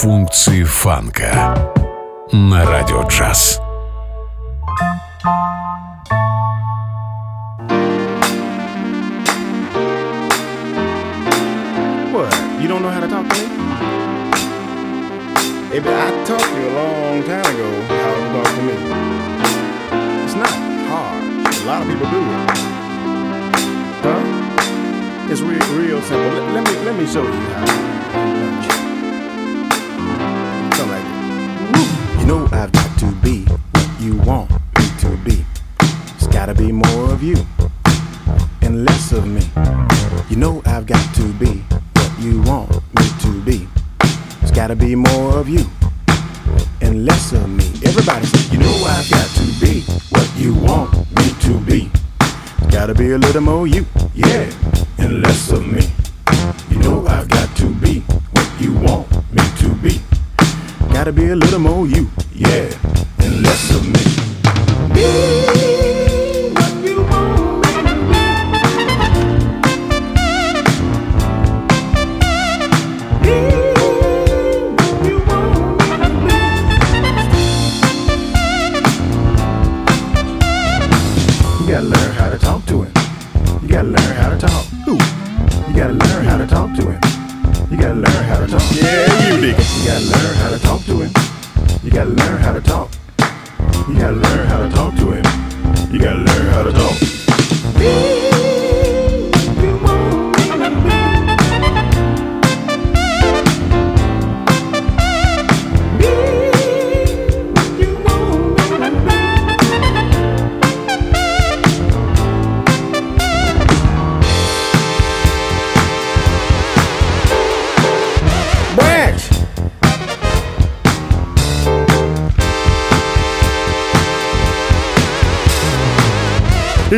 функции фанка на радио джаз. What? You don't know how to talk to me? I taught you a long time ago how to talk to me. It's not hard. A lot of people do it. Huh? It's real, real simple. Let me let me show you how. You know I've got to be what you want me to be. It's gotta be more of you and less of me. You know I've got to be what you want me to be. It's gotta be more of you and less of me. Everybody you know I've got to be what you want me to be. It's gotta be a little more you, yeah, and less of me. gotta be a little more you.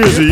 Easy,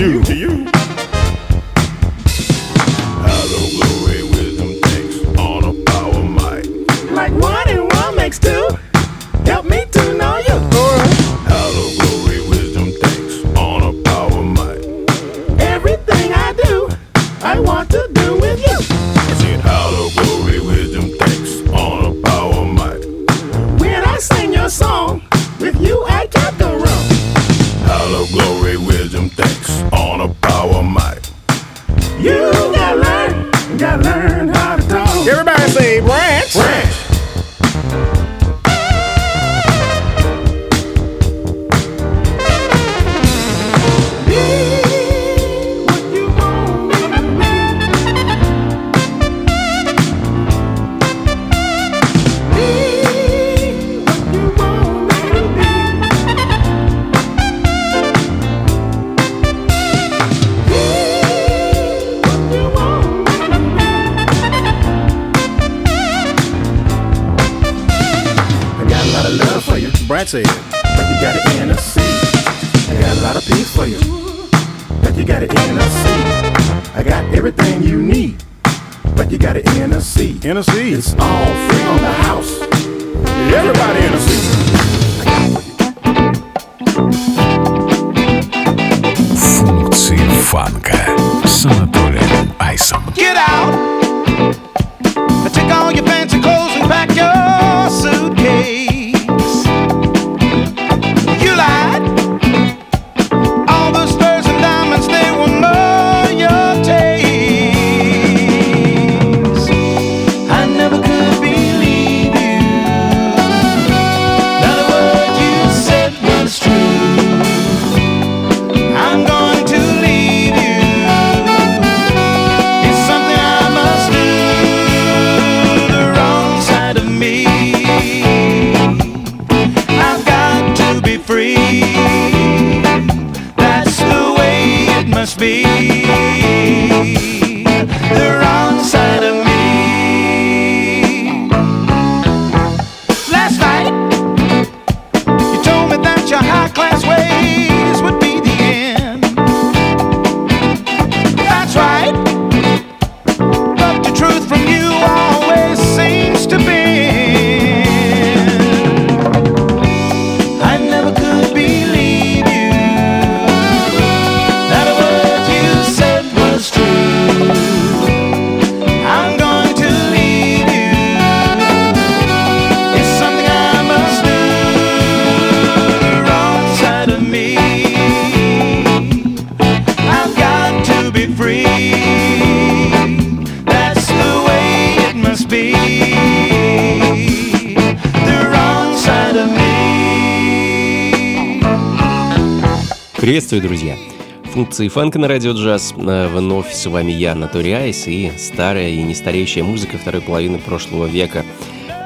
Функции фанка на радио джаз. Э, вновь с вами я, Анатолий Айс, и старая и не стареющая музыка второй половины прошлого века.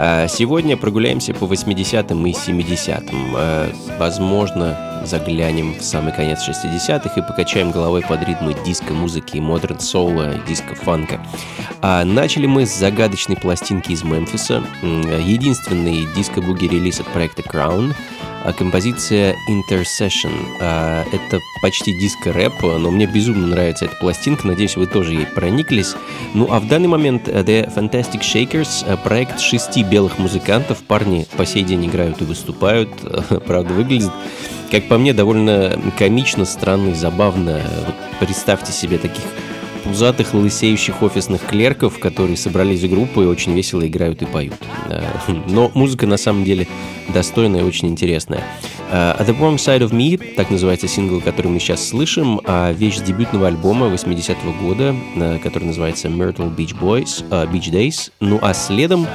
Э, сегодня прогуляемся по 80-м и 70-м. Э, возможно, заглянем в самый конец 60-х и покачаем головой под ритмы диско-музыки, модерн соло, диско-фанка. А начали мы с загадочной пластинки из Мемфиса. Единственный диско-буги релиз от проекта Crown — а композиция Intercession. А, это почти диско-рэп, но мне безумно нравится эта пластинка, надеюсь, вы тоже ей прониклись. Ну а в данный момент э, The Fantastic Shakers, э, проект шести белых музыкантов, парни по сей день играют и выступают, правда, выглядит как по мне, довольно комично, странно и забавно. Вот представьте себе таких пузатых, лысеющих офисных клерков, которые собрались в группу и очень весело играют и поют. Но музыка на самом деле достойная и очень интересная. Uh, The Wrong Side of Me, так называется сингл, который мы сейчас слышим, uh, вещь дебютного альбома 80-го года, uh, который называется Myrtle Beach Boys, uh, Beach Days. Ну а следом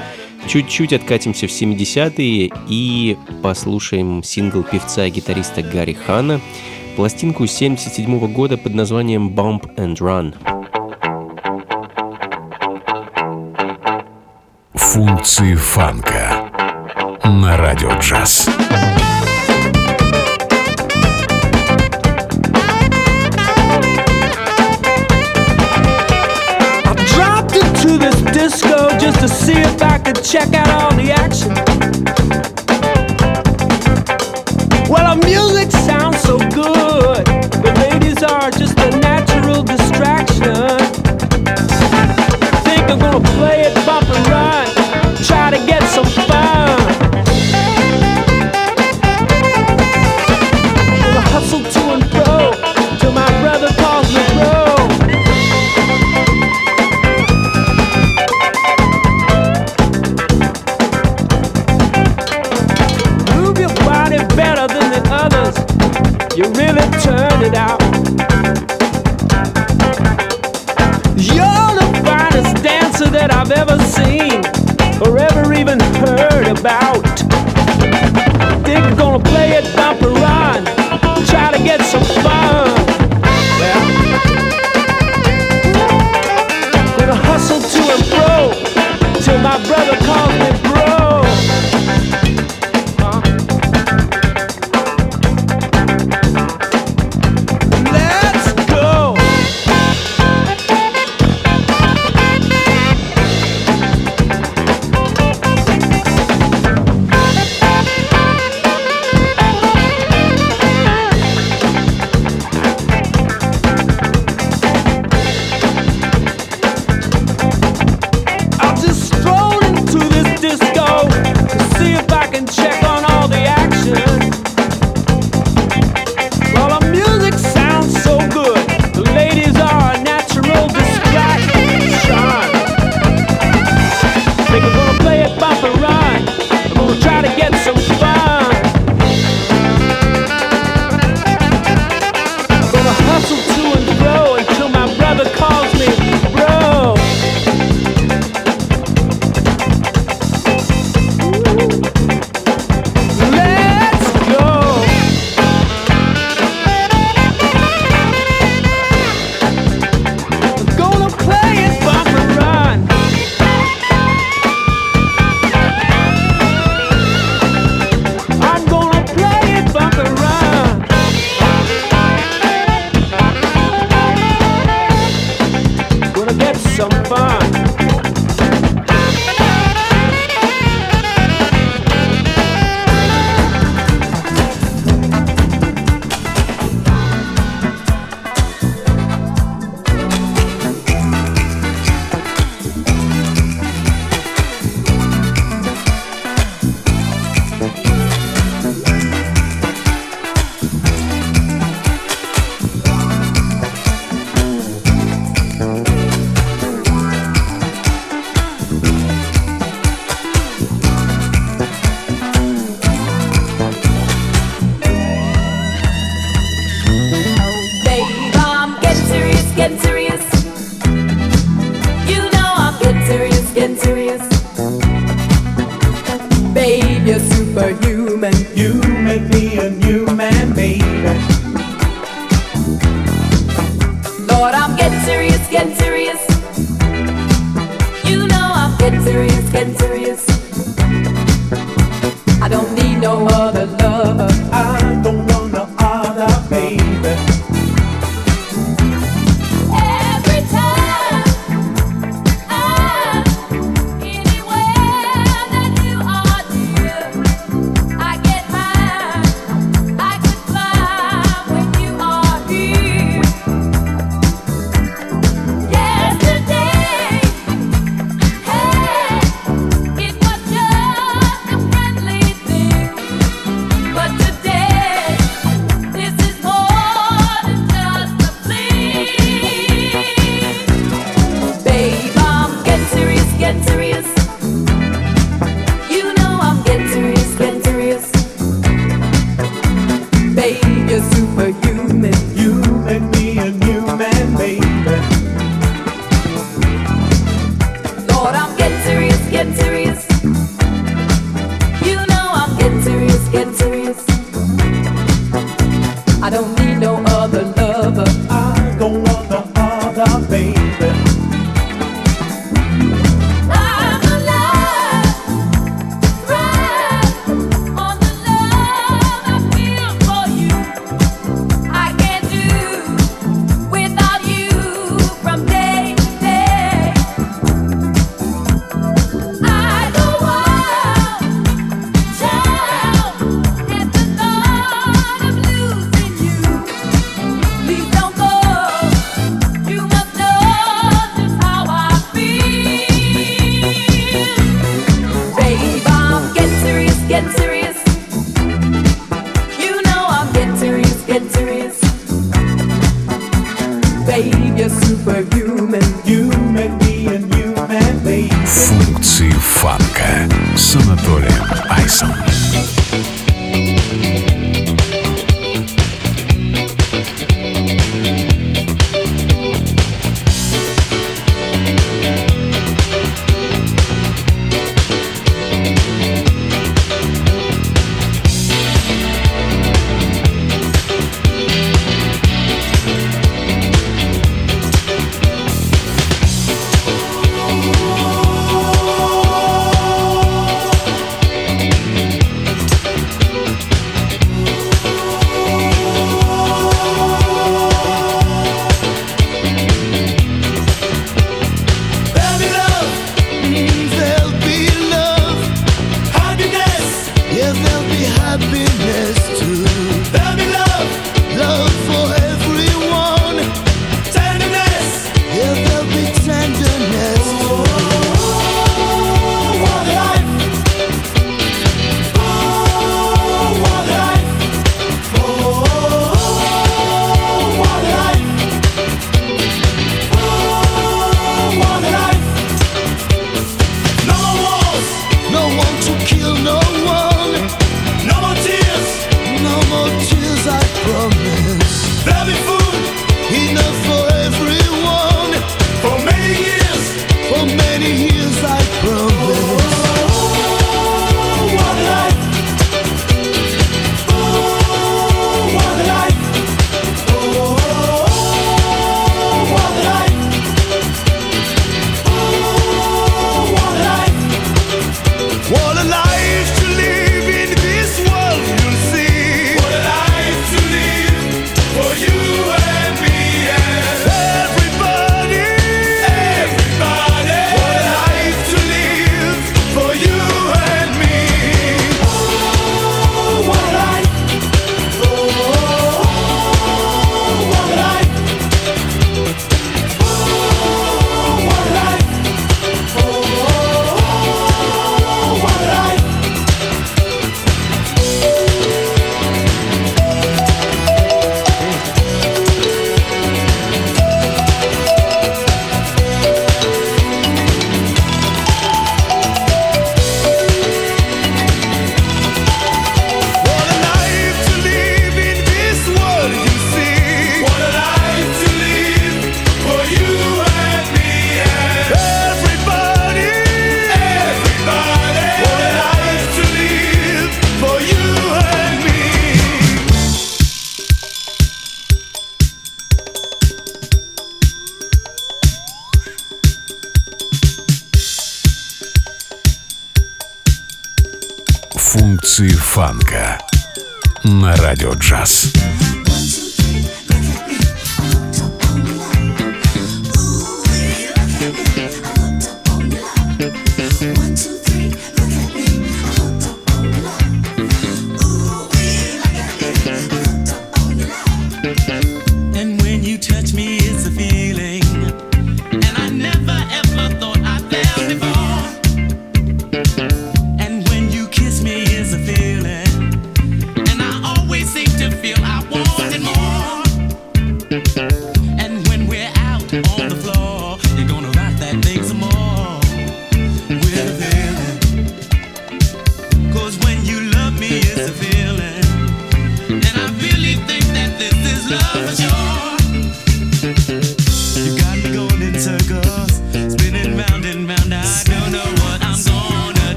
чуть-чуть откатимся в 70-е и послушаем сингл певца и гитариста Гарри Хана, пластинку 77 года под названием Bump and Run. Функции фанка на радио джаз. Check out all the action.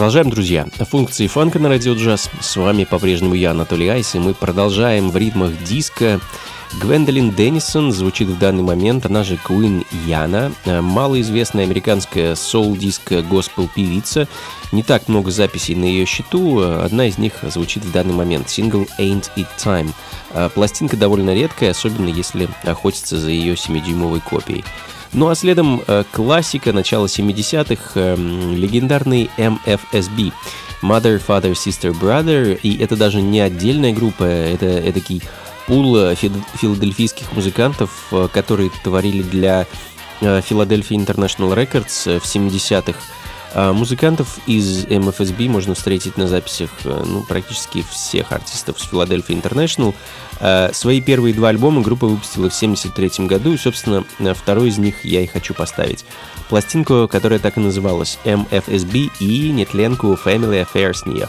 Продолжаем, друзья. Функции фанка на радио джаз. С вами по-прежнему я, Анатолий Айс, и мы продолжаем в ритмах диска. Гвендолин Деннисон звучит в данный момент, она же Куин Яна, э, малоизвестная американская соул-диско госпел-певица. Не так много записей на ее счету, одна из них звучит в данный момент, сингл Ain't It Time. Э, Пластинка довольно редкая, особенно если охотиться за ее 7-дюймовой копией. Ну а следом э, классика начала 70-х, э, легендарный MFSB. Mother, Father, Sister, Brother. И это даже не отдельная группа, это эдакий пул э, фил- филадельфийских музыкантов, э, которые творили для Philadelphia International Records в 70-х. А Музыкантов из MFSB можно встретить на записях э, ну, практически всех артистов с Philadelphia International. Э, Свои первые два альбома группа выпустила в 73 году, и, собственно, э, второй из них я и хочу поставить. Пластинку, которая так и называлась MFSB и нетленку Family Affairs с нее.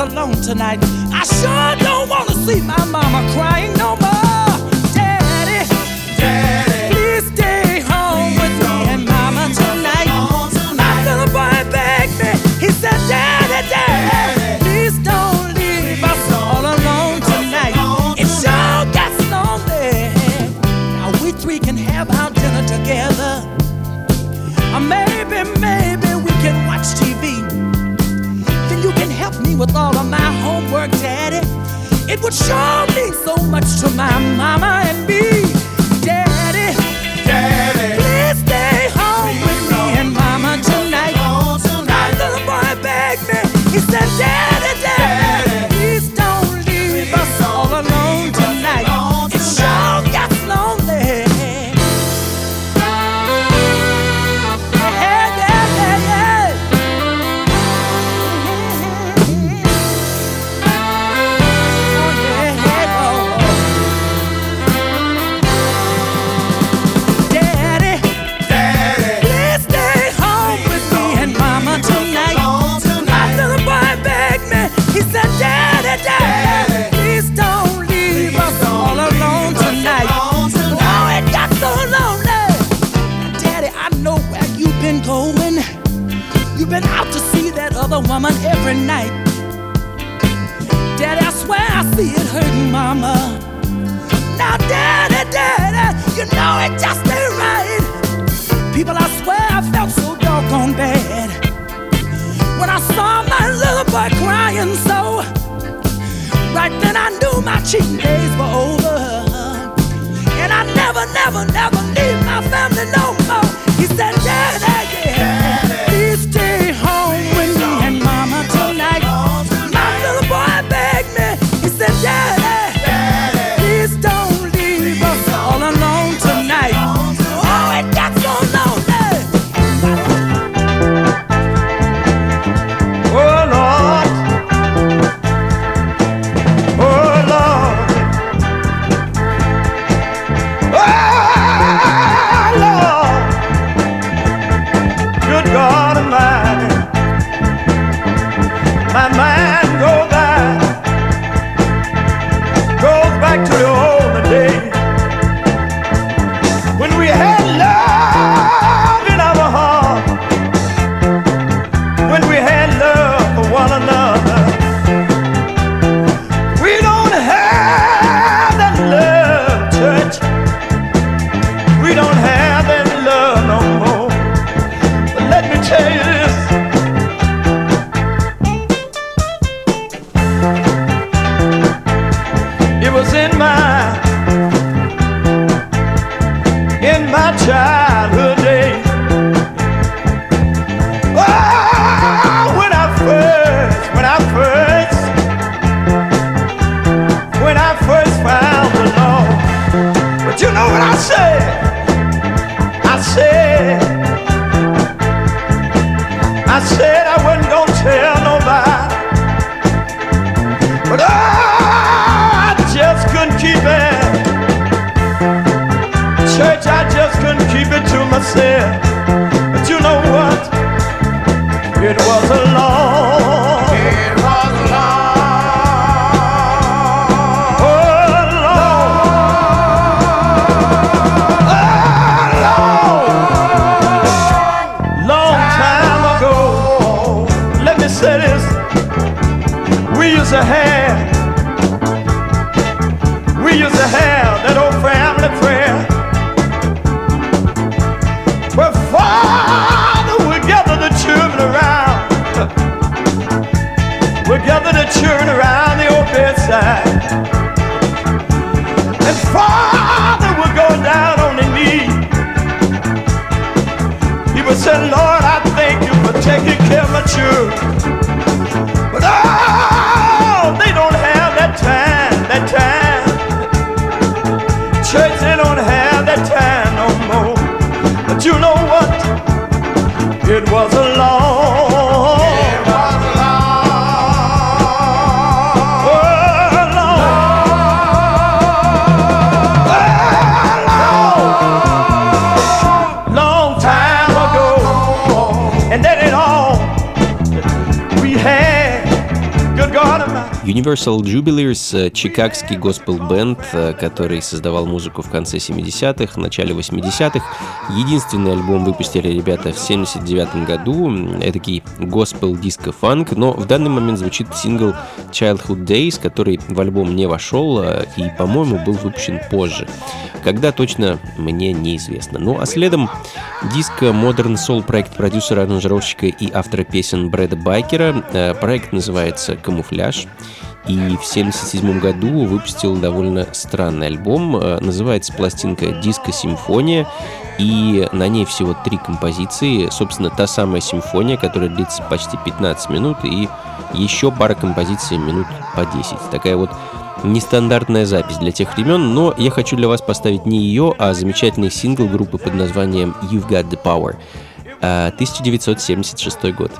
alone tonight. I sure don't wanna see my mama crying no more. work, Daddy. It would sure mean so much to my mama and me. every night. Daddy, I swear I see it hurting Mama. Now, Daddy, Daddy, you know it just ain't right. People, I swear I felt so doggone bad when I saw my little boy crying so. Right then I knew my cheating days were over, and I never, never, never leave my family no more. Universal Jubileers, э, чикагский госпел-бенд, э, который создавал музыку в конце 70-х, начале 80-х. Единственный альбом выпустили ребята в 79 году, этакий госпел диско фанк, но в данный момент звучит сингл Childhood Days, который в альбом не вошел э, и, по-моему, был выпущен позже. Когда точно, мне неизвестно. Ну а следом диско Modern Soul проект продюсера, аранжировщика и автора песен Брэда Байкера. Проект называется «Камуфляж». И в 1977 году выпустил довольно странный альбом. Э, Называется пластинка «Диско-симфония». И на ней всего три композиции. Собственно, та самая симфония, которая длится почти 15 минут. И еще пара композиций минут по 10. Такая вот нестандартная запись для тех времен, но я хочу для вас поставить не ее, а замечательный сингл группы под названием You've Got the Power. А, 1976 год.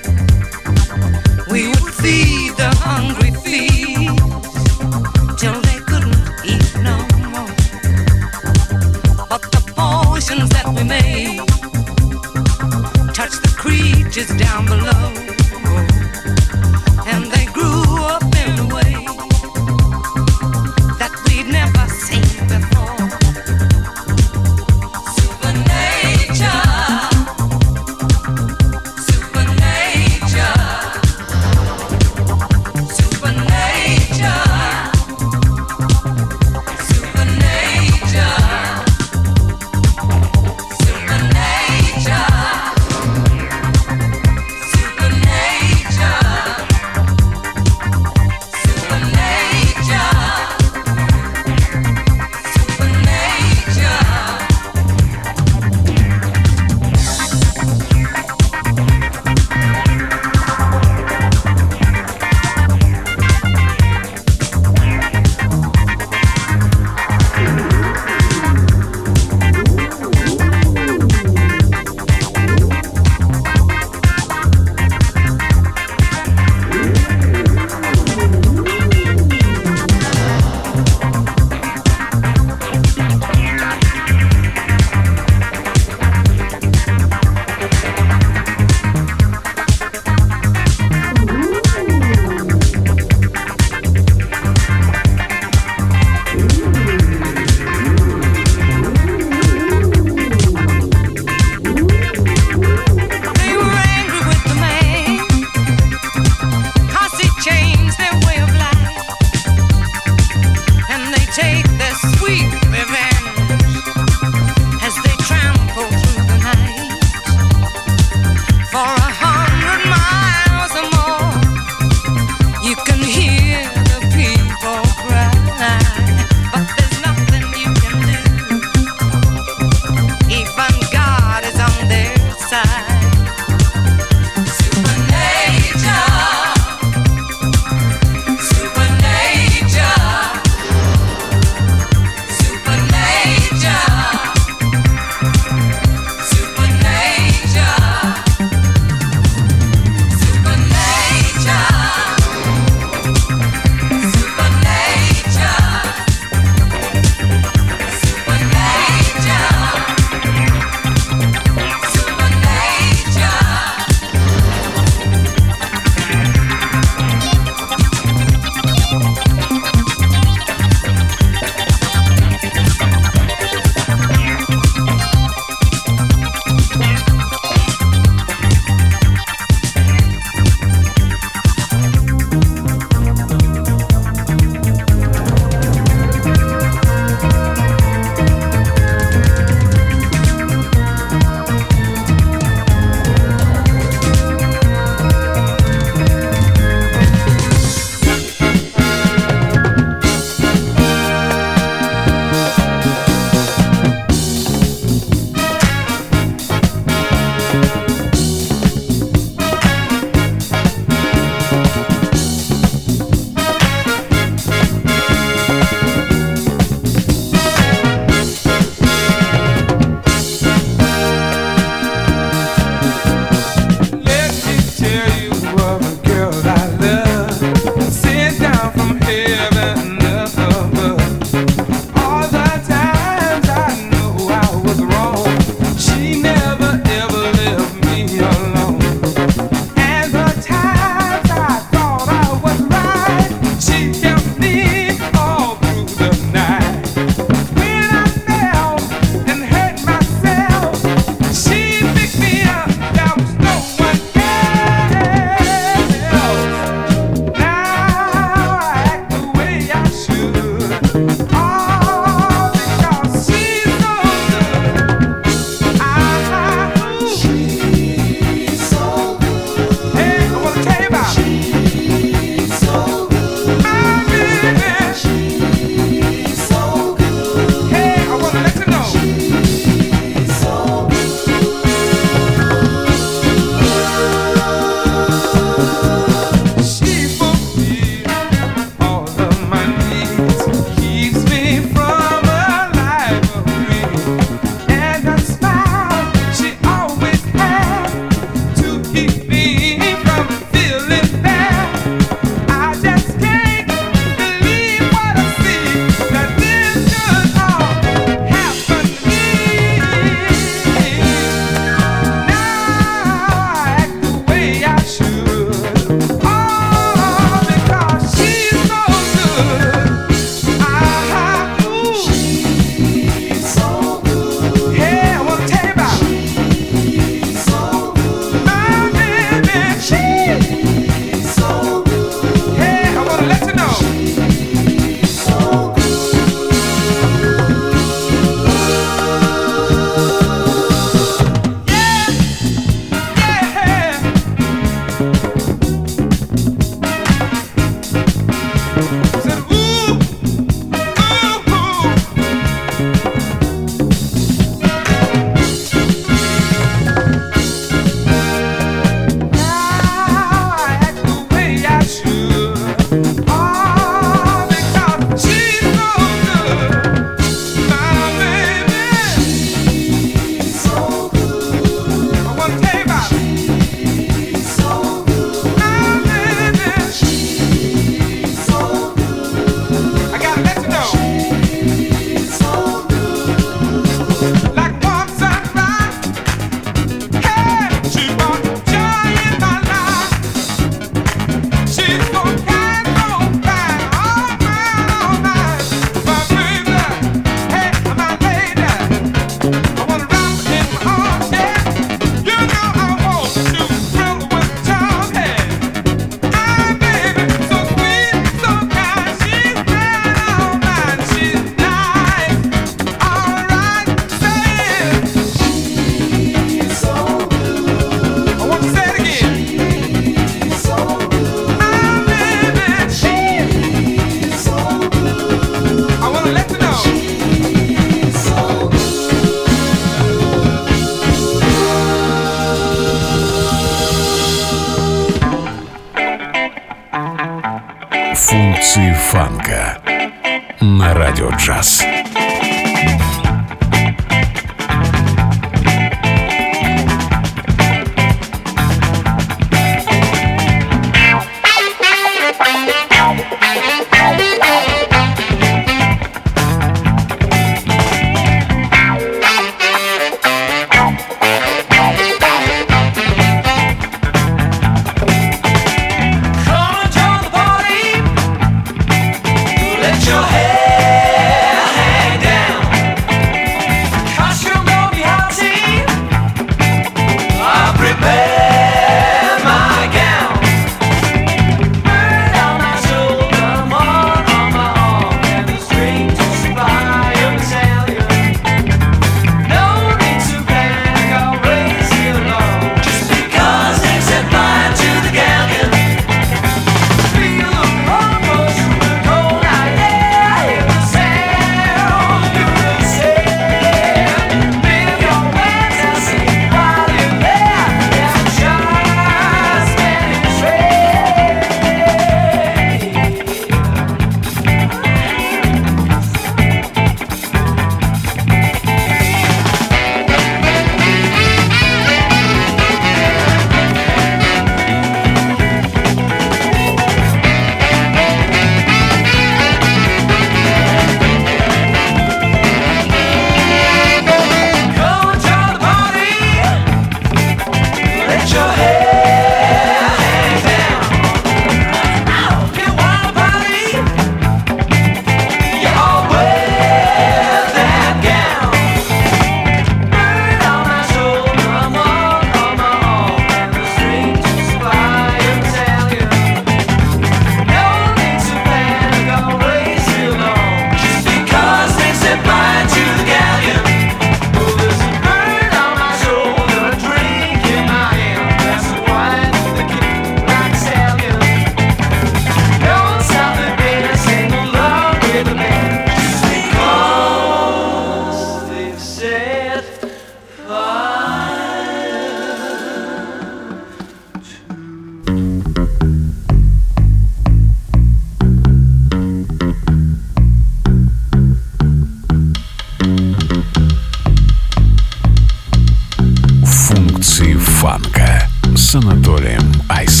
Борисом Анатолием Айс.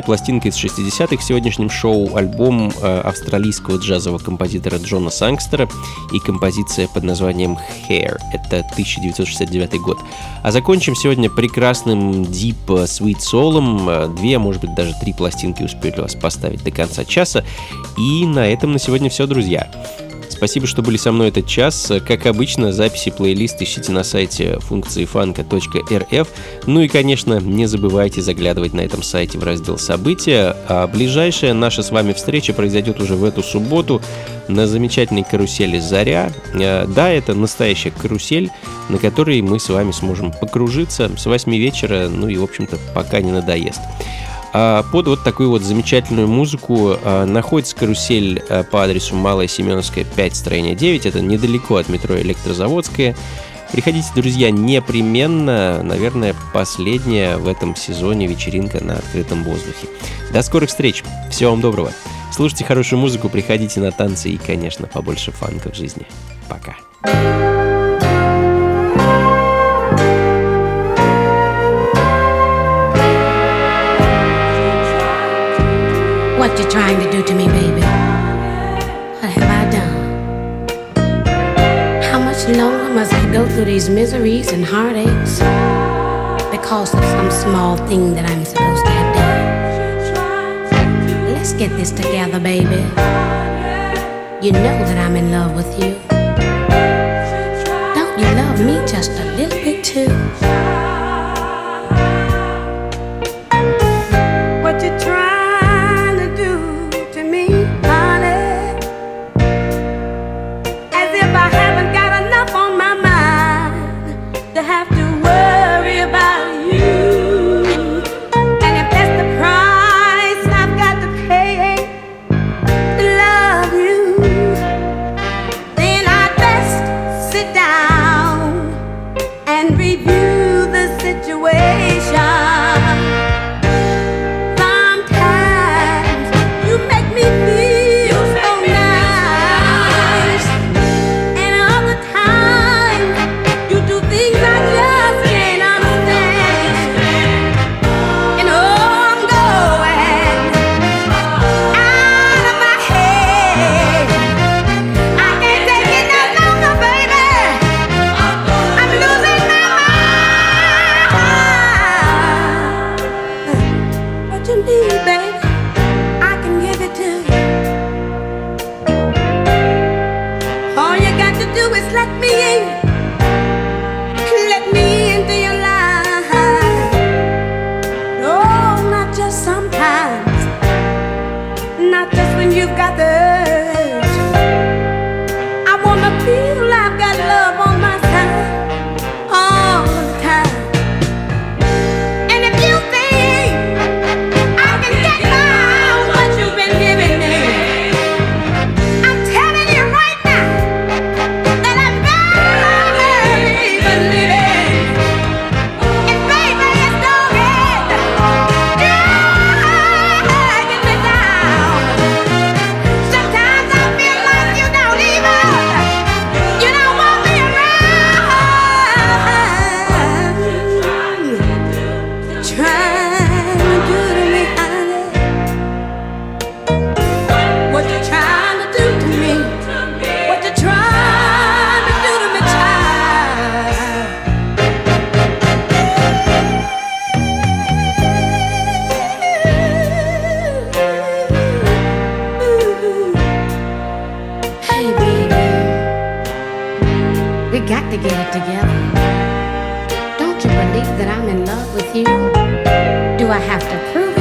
Единственная пластинка из 60-х в сегодняшнем шоу – альбом э, австралийского джазового композитора Джона Сангстера и композиция под названием «Hair». Это 1969 год. А закончим сегодня прекрасным Deep Sweet Soul. Две, может быть, даже три пластинки успели вас поставить до конца часа. И на этом на сегодня все, друзья. Спасибо, что были со мной этот час. Как обычно, записи плейлист ищите на сайте функции фанка.рф. Ну и, конечно, не забывайте заглядывать на этом сайте в раздел «События». А ближайшая наша с вами встреча произойдет уже в эту субботу на замечательной карусели «Заря». Э, Да, это настоящая карусель, на которой мы с вами сможем покружиться с 8 вечера, ну и, в общем-то, пока не надоест. А под вот такую вот замечательную музыку а, находится карусель а, по адресу Малая Семеновская, 5, строение 9. Это недалеко от метро Электрозаводская. Приходите, друзья, непременно. Наверное, последняя в этом сезоне вечеринка на открытом воздухе. До скорых встреч. Всего вам доброго. Слушайте хорошую музыку, приходите на танцы и, конечно, побольше фанка в жизни. Пока. What you trying to do to me, baby? What have I done? How much longer must I go through these miseries and heartaches because of some small thing that I'm supposed to have done? Let's get this together, baby. You know that I'm in love with you. Don't you love me just a little bit too? Got to get it together. Don't you believe that I'm in love with you? Do I have to prove it